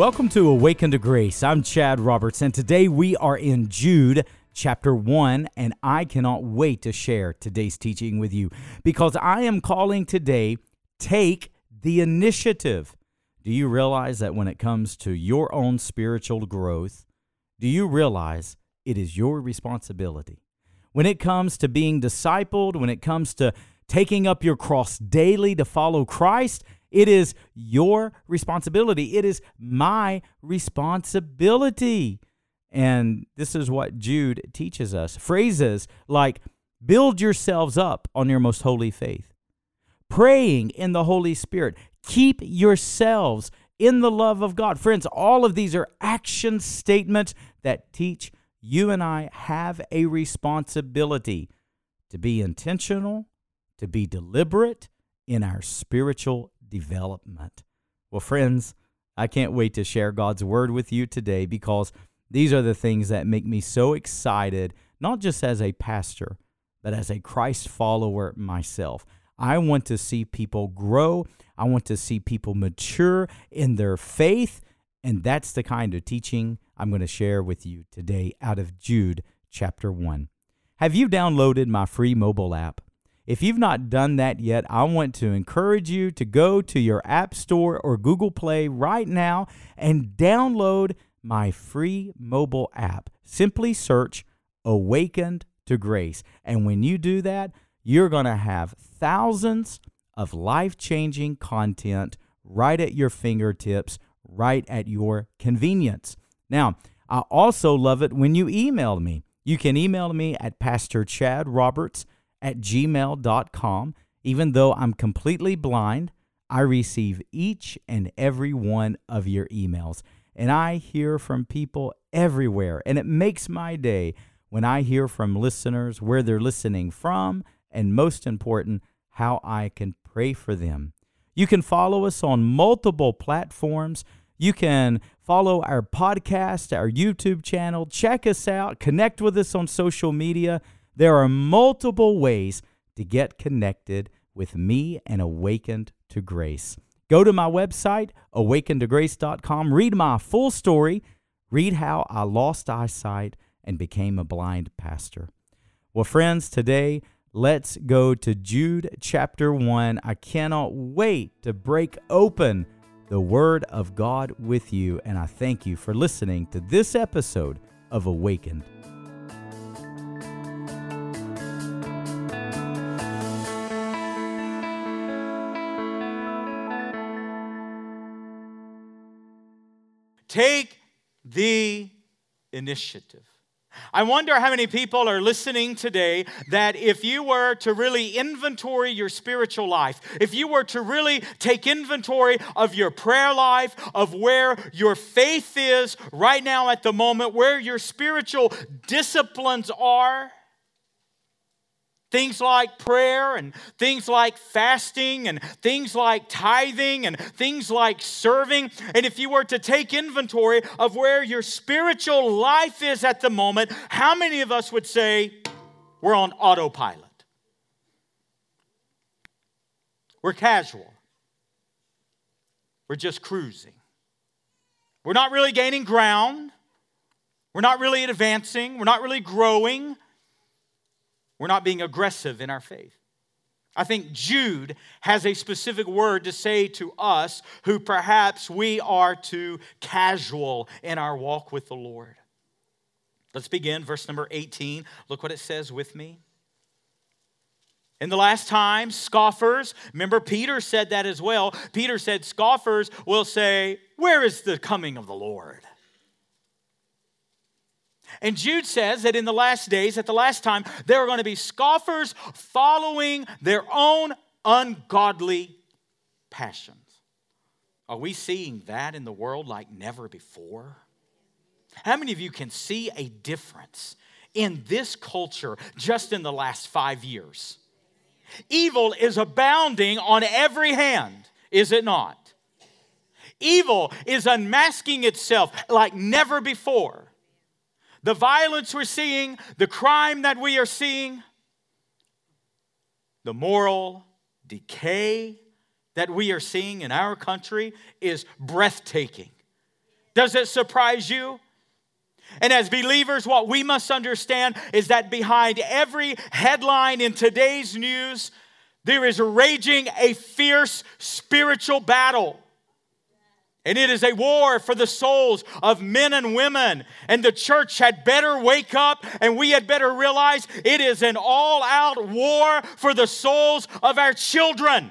Welcome to Awaken to Grace. I'm Chad Roberts, and today we are in Jude chapter 1, and I cannot wait to share today's teaching with you because I am calling today Take the Initiative. Do you realize that when it comes to your own spiritual growth, do you realize it is your responsibility? When it comes to being discipled, when it comes to taking up your cross daily to follow Christ, it is your responsibility. It is my responsibility. And this is what Jude teaches us phrases like build yourselves up on your most holy faith, praying in the Holy Spirit, keep yourselves in the love of God. Friends, all of these are action statements that teach you and I have a responsibility to be intentional, to be deliberate in our spiritual development. Well, friends, I can't wait to share God's word with you today because these are the things that make me so excited, not just as a pastor, but as a Christ follower myself. I want to see people grow. I want to see people mature in their faith. And that's the kind of teaching I'm going to share with you today out of Jude chapter 1. Have you downloaded my free mobile app? If you've not done that yet, I want to encourage you to go to your App Store or Google Play right now and download my free mobile app. Simply search Awakened to Grace. And when you do that, you're going to have thousands of life changing content right at your fingertips, right at your convenience. Now, I also love it when you email me. You can email me at Pastor Chad Roberts at gmail.com. Even though I'm completely blind, I receive each and every one of your emails. And I hear from people everywhere. And it makes my day when I hear from listeners where they're listening from, and most important, how I can pray for them. You can follow us on multiple platforms. You can follow our podcast, our YouTube channel, check us out, connect with us on social media. There are multiple ways to get connected with me and awakened to grace. Go to my website, awakenedtograce.com, read my full story, read how I lost eyesight and became a blind pastor. Well, friends, today let's go to Jude chapter 1. I cannot wait to break open the Word of God with you, and I thank you for listening to this episode of Awakened Take the initiative. I wonder how many people are listening today that if you were to really inventory your spiritual life, if you were to really take inventory of your prayer life, of where your faith is right now at the moment, where your spiritual disciplines are, Things like prayer and things like fasting and things like tithing and things like serving. And if you were to take inventory of where your spiritual life is at the moment, how many of us would say we're on autopilot? We're casual. We're just cruising. We're not really gaining ground. We're not really advancing. We're not really growing. We're not being aggressive in our faith. I think Jude has a specific word to say to us who perhaps we are too casual in our walk with the Lord. Let's begin, verse number 18. Look what it says with me. In the last time, scoffers, remember Peter said that as well. Peter said, scoffers will say, Where is the coming of the Lord? And Jude says that in the last days, at the last time, there are going to be scoffers following their own ungodly passions. Are we seeing that in the world like never before? How many of you can see a difference in this culture just in the last five years? Evil is abounding on every hand, is it not? Evil is unmasking itself like never before the violence we're seeing, the crime that we are seeing, the moral decay that we are seeing in our country is breathtaking. Does it surprise you? And as believers, what we must understand is that behind every headline in today's news, there is raging a fierce spiritual battle. And it is a war for the souls of men and women. And the church had better wake up and we had better realize it is an all out war for the souls of our children.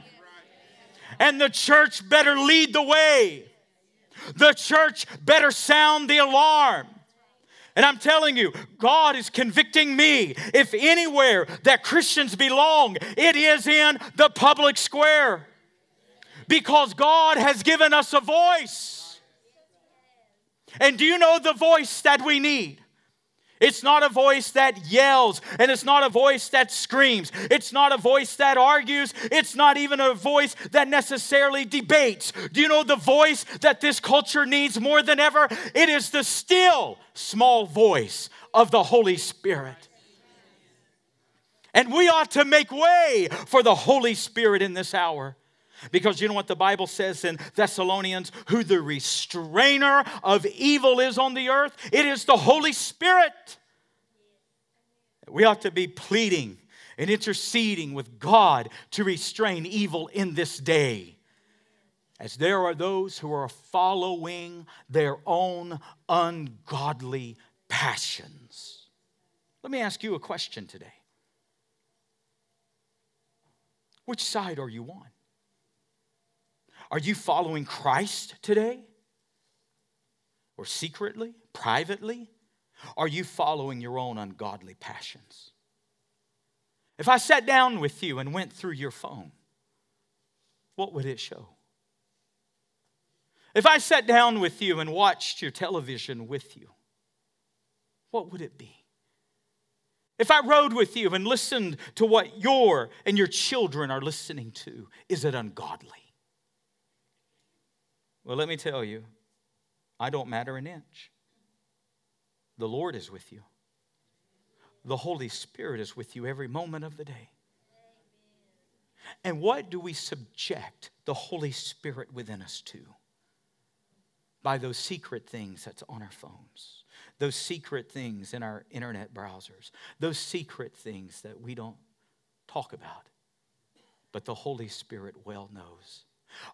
And the church better lead the way. The church better sound the alarm. And I'm telling you, God is convicting me. If anywhere that Christians belong, it is in the public square. Because God has given us a voice. And do you know the voice that we need? It's not a voice that yells, and it's not a voice that screams. It's not a voice that argues. It's not even a voice that necessarily debates. Do you know the voice that this culture needs more than ever? It is the still small voice of the Holy Spirit. And we ought to make way for the Holy Spirit in this hour. Because you know what the Bible says in Thessalonians? Who the restrainer of evil is on the earth? It is the Holy Spirit. We ought to be pleading and interceding with God to restrain evil in this day. As there are those who are following their own ungodly passions. Let me ask you a question today. Which side are you on? Are you following Christ today? Or secretly, privately? Are you following your own ungodly passions? If I sat down with you and went through your phone, what would it show? If I sat down with you and watched your television with you, what would it be? If I rode with you and listened to what your and your children are listening to, is it ungodly? Well, let me tell you, I don't matter an inch. The Lord is with you. The Holy Spirit is with you every moment of the day. And what do we subject the Holy Spirit within us to? By those secret things that's on our phones, those secret things in our internet browsers, those secret things that we don't talk about, but the Holy Spirit well knows.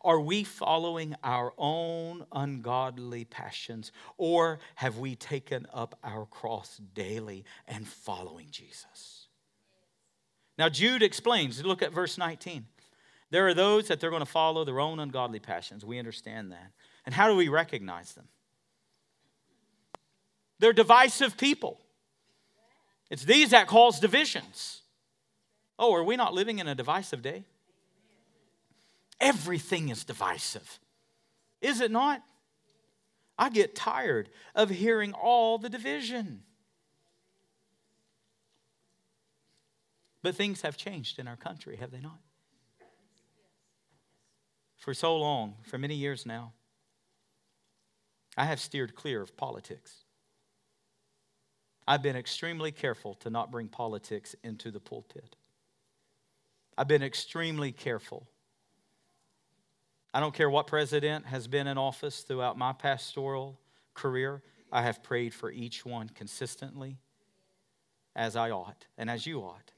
Are we following our own ungodly passions, or have we taken up our cross daily and following Jesus? Now, Jude explains, look at verse 19. There are those that they're going to follow their own ungodly passions. We understand that. And how do we recognize them? They're divisive people. It's these that cause divisions. Oh, are we not living in a divisive day? Everything is divisive. Is it not? I get tired of hearing all the division. But things have changed in our country, have they not? For so long, for many years now, I have steered clear of politics. I've been extremely careful to not bring politics into the pulpit. I've been extremely careful I don't care what president has been in office throughout my pastoral career, I have prayed for each one consistently as I ought and as you ought.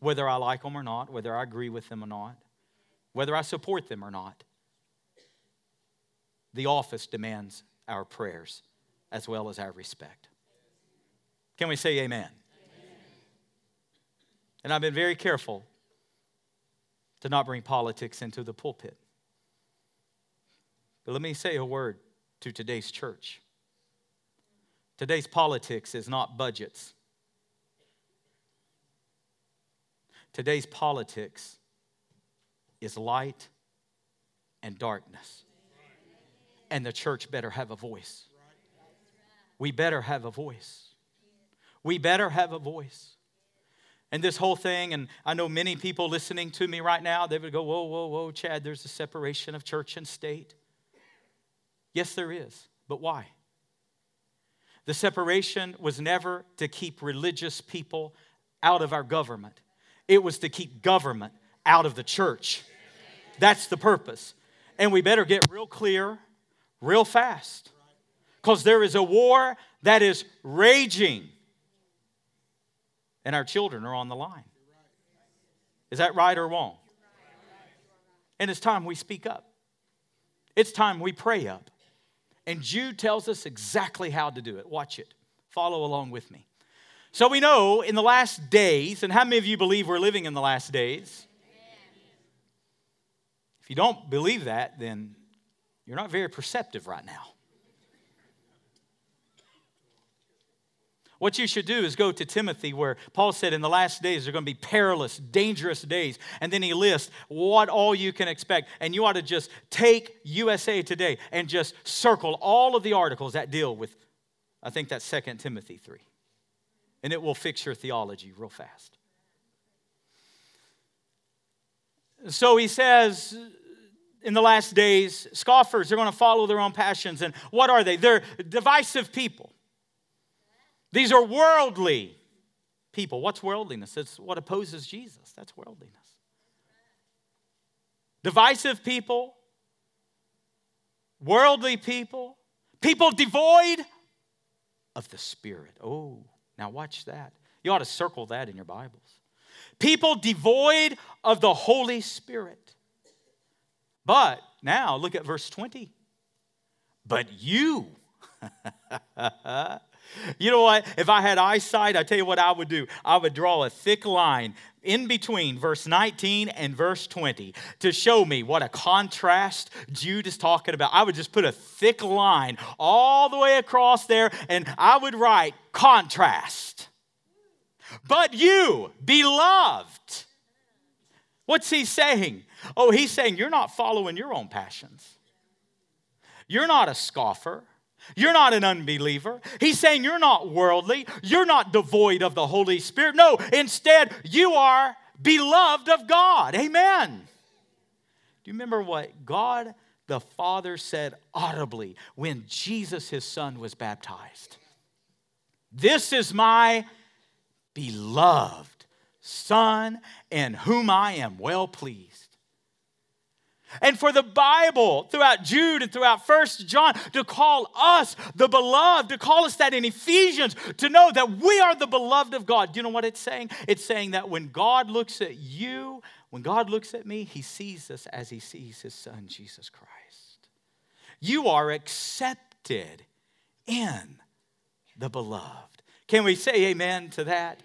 Whether I like them or not, whether I agree with them or not, whether I support them or not. The office demands our prayers as well as our respect. Can we say amen? amen? And I've been very careful to not bring politics into the pulpit. But let me say a word to today's church. Today's politics is not budgets. Today's politics is light and darkness. And the church better have a voice. We better have a voice. We better have a voice. And this whole thing, and I know many people listening to me right now, they would go, Whoa, whoa, whoa, Chad, there's a separation of church and state. Yes, there is. But why? The separation was never to keep religious people out of our government, it was to keep government out of the church. That's the purpose. And we better get real clear, real fast. Because there is a war that is raging. And our children are on the line. Is that right or wrong? And it's time we speak up. It's time we pray up. And Jude tells us exactly how to do it. Watch it. Follow along with me. So we know in the last days, and how many of you believe we're living in the last days? If you don't believe that, then you're not very perceptive right now. What you should do is go to Timothy, where Paul said in the last days there are going to be perilous, dangerous days. And then he lists what all you can expect. And you ought to just take USA Today and just circle all of the articles that deal with, I think that's 2 Timothy 3. And it will fix your theology real fast. So he says, in the last days, scoffers are going to follow their own passions. And what are they? They're divisive people. These are worldly people. What's worldliness? It's what opposes Jesus. That's worldliness. Divisive people, worldly people, people devoid of the Spirit. Oh, now watch that. You ought to circle that in your Bibles. People devoid of the Holy Spirit. But now look at verse 20. But you, You know what? If I had eyesight, I tell you what I would do. I would draw a thick line in between verse 19 and verse 20 to show me what a contrast Jude is talking about. I would just put a thick line all the way across there and I would write contrast. But you, beloved, what's he saying? Oh, he's saying you're not following your own passions. You're not a scoffer. You're not an unbeliever. He's saying you're not worldly. You're not devoid of the Holy Spirit. No, instead, you are beloved of God. Amen. Do you remember what God the Father said audibly when Jesus, his son, was baptized? This is my beloved Son in whom I am well pleased. And for the Bible, throughout Jude and throughout First John, to call us the beloved, to call us that in Ephesians, to know that we are the beloved of God. Do you know what it's saying? It's saying that when God looks at you, when God looks at me, he sees us as he sees his son, Jesus Christ. You are accepted in the beloved. Can we say amen to that?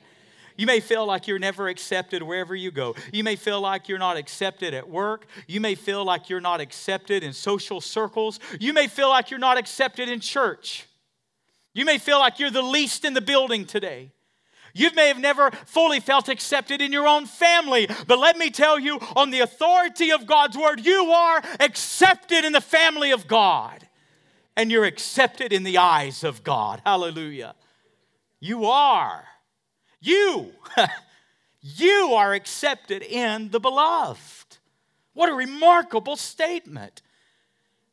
You may feel like you're never accepted wherever you go. You may feel like you're not accepted at work. You may feel like you're not accepted in social circles. You may feel like you're not accepted in church. You may feel like you're the least in the building today. You may have never fully felt accepted in your own family, but let me tell you, on the authority of God's word, you are accepted in the family of God. And you're accepted in the eyes of God. Hallelujah. You are. You, you are accepted in the beloved. What a remarkable statement.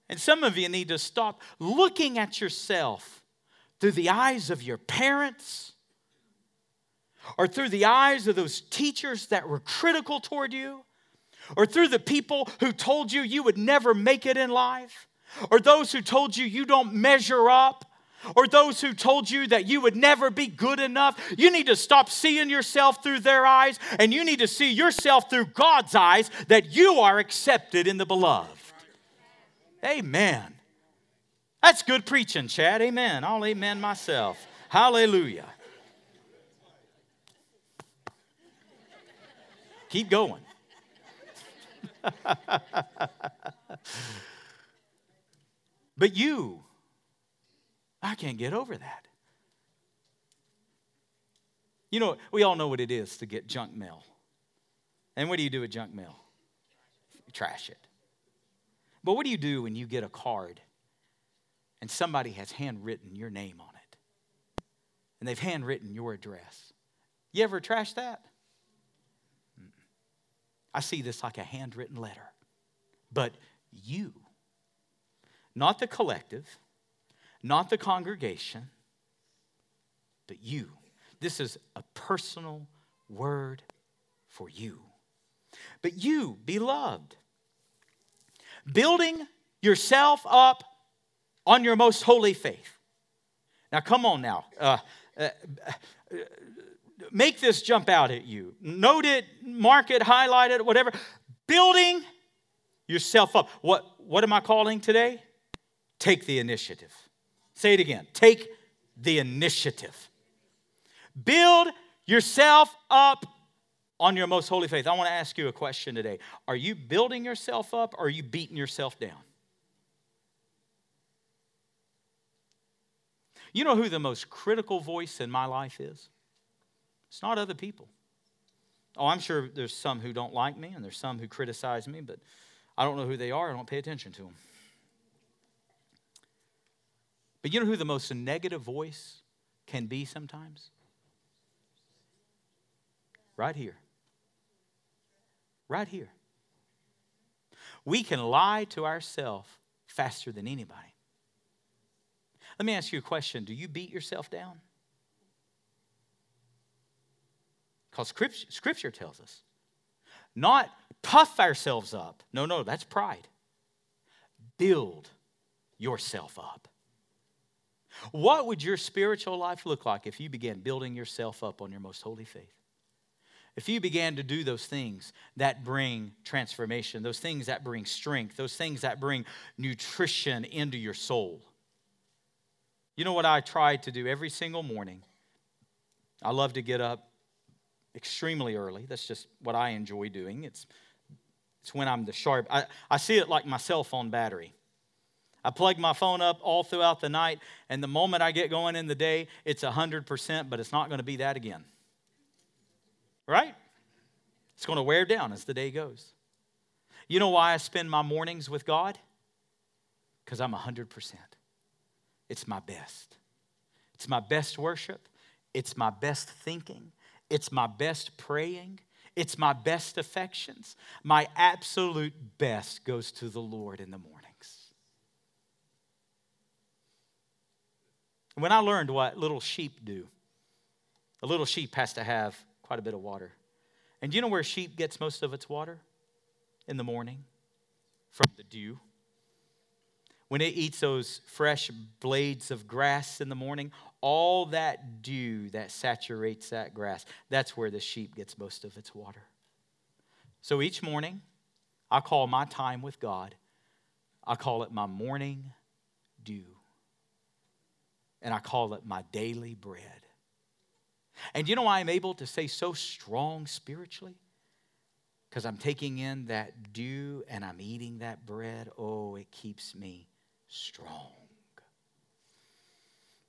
And some of you need to stop looking at yourself through the eyes of your parents or through the eyes of those teachers that were critical toward you or through the people who told you you would never make it in life or those who told you you don't measure up or those who told you that you would never be good enough. You need to stop seeing yourself through their eyes and you need to see yourself through God's eyes that you are accepted in the beloved. Amen. That's good preaching, Chad. Amen. I'll amen myself. Hallelujah. Keep going. but you, I can't get over that. You know, we all know what it is to get junk mail. And what do you do with junk mail? Trash it. But what do you do when you get a card and somebody has handwritten your name on it? And they've handwritten your address. You ever trash that? I see this like a handwritten letter. But you, not the collective, not the congregation, but you. This is a personal word for you. But you, beloved, building yourself up on your most holy faith. Now, come on now. Uh, uh, make this jump out at you. Note it, mark it, highlight it, whatever. Building yourself up. What, what am I calling today? Take the initiative. Say it again. Take the initiative. Build yourself up on your most holy faith. I want to ask you a question today. Are you building yourself up or are you beating yourself down? You know who the most critical voice in my life is? It's not other people. Oh, I'm sure there's some who don't like me and there's some who criticize me, but I don't know who they are. I don't pay attention to them. But you know who the most negative voice can be sometimes? Right here. Right here. We can lie to ourselves faster than anybody. Let me ask you a question Do you beat yourself down? Because scripture, tells us not puff ourselves up. No, no, that's pride. Build yourself up. What would your spiritual life look like if you began building yourself up on your most holy faith? If you began to do those things that bring transformation, those things that bring strength, those things that bring nutrition into your soul. You know what I try to do every single morning? I love to get up extremely early. That's just what I enjoy doing. It's, it's when I'm the sharp. I, I see it like my cell phone battery. I plug my phone up all throughout the night, and the moment I get going in the day, it's 100%, but it's not going to be that again. Right? It's going to wear down as the day goes. You know why I spend my mornings with God? Because I'm 100%. It's my best. It's my best worship. It's my best thinking. It's my best praying. It's my best affections. My absolute best goes to the Lord in the mornings. When I learned what little sheep do, a little sheep has to have quite a bit of water. And do you know where sheep gets most of its water? In the morning, from the dew. When it eats those fresh blades of grass in the morning, all that dew that saturates that grass, that's where the sheep gets most of its water. So each morning, I call my time with God, I call it my morning dew. And I call it my daily bread. And you know why I'm able to say so strong spiritually? Because I'm taking in that dew and I'm eating that bread. Oh, it keeps me strong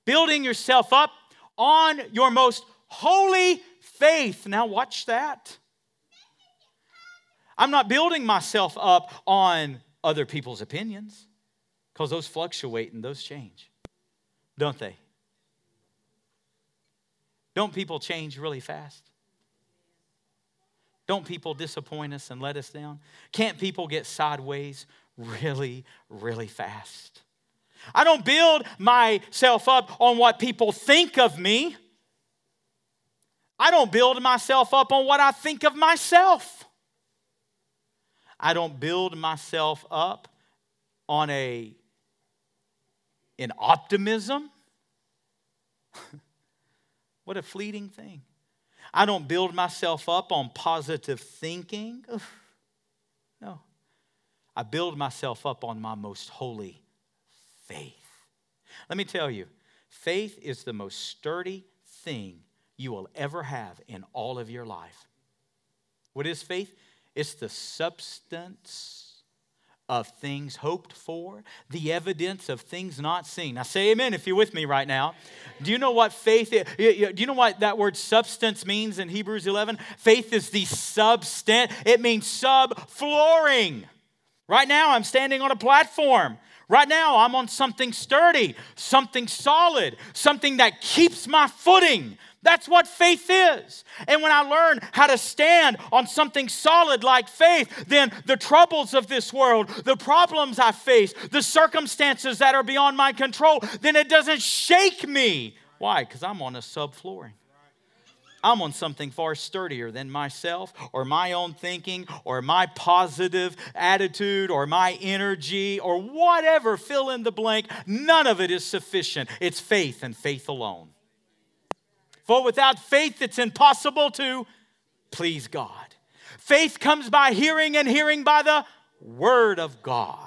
building yourself up on your most holy faith. Now, watch that. I'm not building myself up on other people's opinions because those fluctuate and those change, don't they? Don't people change really fast? Don't people disappoint us and let us down? Can't people get sideways really, really fast? I don't build myself up on what people think of me. I don't build myself up on what I think of myself. I don't build myself up on a in optimism. what a fleeting thing. I don't build myself up on positive thinking. No. I build myself up on my most holy faith. Let me tell you, faith is the most sturdy thing you will ever have in all of your life. What is faith? It's the substance of things hoped for, the evidence of things not seen. Now, say amen if you're with me right now. Do you know what faith is? Do you know what that word substance means in Hebrews 11? Faith is the substance, it means subflooring. Right now, I'm standing on a platform. Right now, I'm on something sturdy, something solid, something that keeps my footing. That's what faith is. And when I learn how to stand on something solid like faith, then the troubles of this world, the problems I face, the circumstances that are beyond my control, then it doesn't shake me. Why? Because I'm on a subflooring. I'm on something far sturdier than myself or my own thinking or my positive attitude or my energy or whatever, fill in the blank. None of it is sufficient. It's faith and faith alone. For without faith, it's impossible to please God. Faith comes by hearing, and hearing by the Word of God.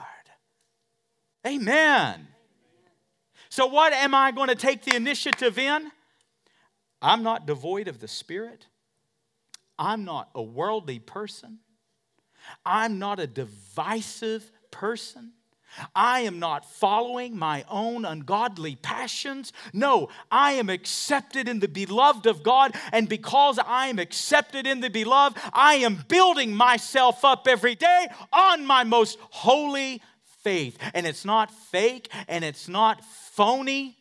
Amen. So, what am I going to take the initiative in? I'm not devoid of the Spirit. I'm not a worldly person. I'm not a divisive person. I am not following my own ungodly passions. No, I am accepted in the beloved of God. And because I am accepted in the beloved, I am building myself up every day on my most holy faith. And it's not fake and it's not phony,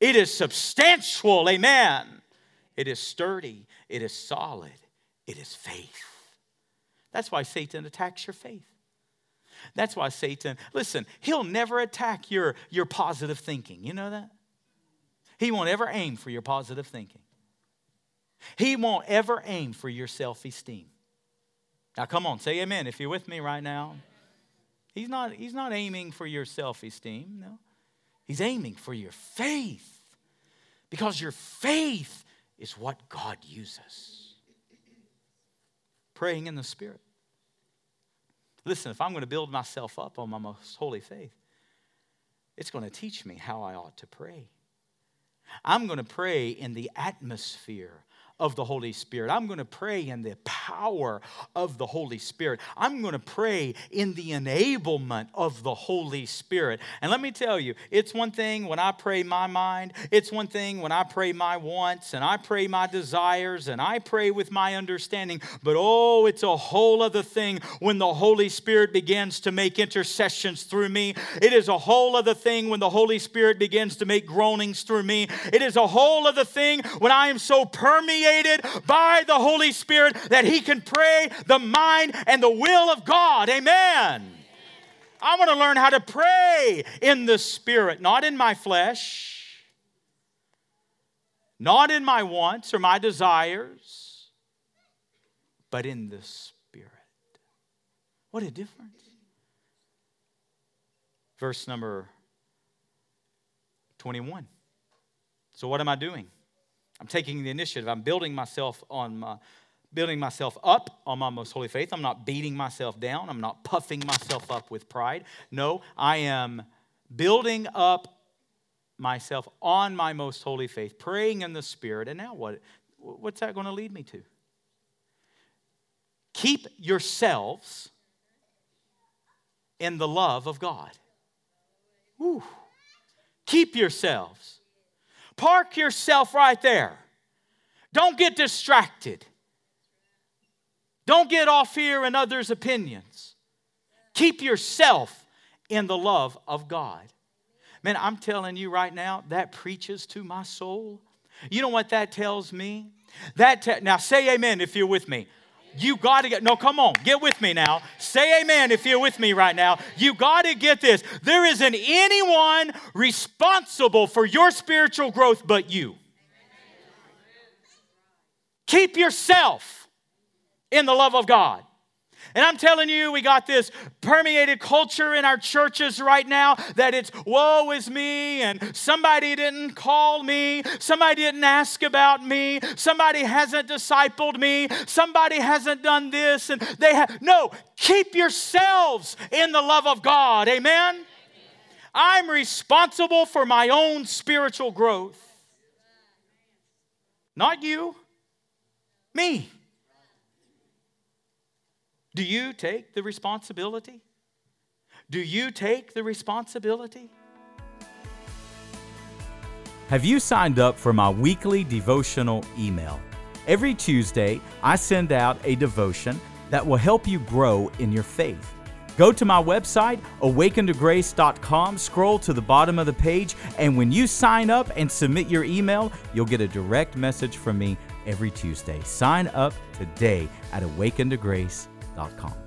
it is substantial. Amen. It is sturdy, it is solid, it is faith. That's why Satan attacks your faith. That's why Satan, listen, he'll never attack your, your positive thinking. You know that? He won't ever aim for your positive thinking. He won't ever aim for your self esteem. Now, come on, say amen if you're with me right now. He's not, he's not aiming for your self esteem, no. He's aiming for your faith because your faith is what God uses. Praying in the Spirit. Listen, if I'm going to build myself up on my most holy faith, it's going to teach me how I ought to pray. I'm going to pray in the atmosphere of the Holy Spirit. I'm going to pray in the power of the Holy Spirit. I'm going to pray in the enablement of the Holy Spirit. And let me tell you, it's one thing when I pray my mind, it's one thing when I pray my wants and I pray my desires and I pray with my understanding. But oh, it's a whole other thing when the Holy Spirit begins to make intercessions through me. It is a whole other thing when the Holy Spirit begins to make groanings through me. It is a whole other thing when I am so permeated permeated by the Holy Spirit that he can pray the mind and the will of God. Amen. I want to learn how to pray in the Spirit, not in my flesh, not in my wants or my desires, but in the Spirit. What a difference. Verse number 21. So, what am I doing? I'm taking the initiative. I'm building myself on my building myself up on my most holy faith. I'm not beating myself down. I'm not puffing myself up with pride. No, I am building up myself on my most holy faith, praying in the spirit. And now what what's that going to lead me to? Keep yourselves in the love of God. Whew. Keep yourselves Park yourself right there. Don't get distracted. Don't get off here in others' opinions. Keep yourself in the love of God. Man, I'm telling you right now, that preaches to my soul. You know what that tells me? That te- now say amen if you're with me. You got to get, no, come on, get with me now. Say amen if you're with me right now. You got to get this. There isn't anyone responsible for your spiritual growth but you. Keep yourself in the love of God. And I'm telling you, we got this permeated culture in our churches right now that it's woe is me, and somebody didn't call me, somebody didn't ask about me, somebody hasn't discipled me, somebody hasn't done this, and they have. No, keep yourselves in the love of God. Amen? I'm responsible for my own spiritual growth. Not you, me. Do you take the responsibility? Do you take the responsibility? Have you signed up for my weekly devotional email? Every Tuesday, I send out a devotion that will help you grow in your faith. Go to my website, awakentograce.com, scroll to the bottom of the page, and when you sign up and submit your email, you'll get a direct message from me every Tuesday. Sign up today at awakentograce.com www.thebrandingcoach.com.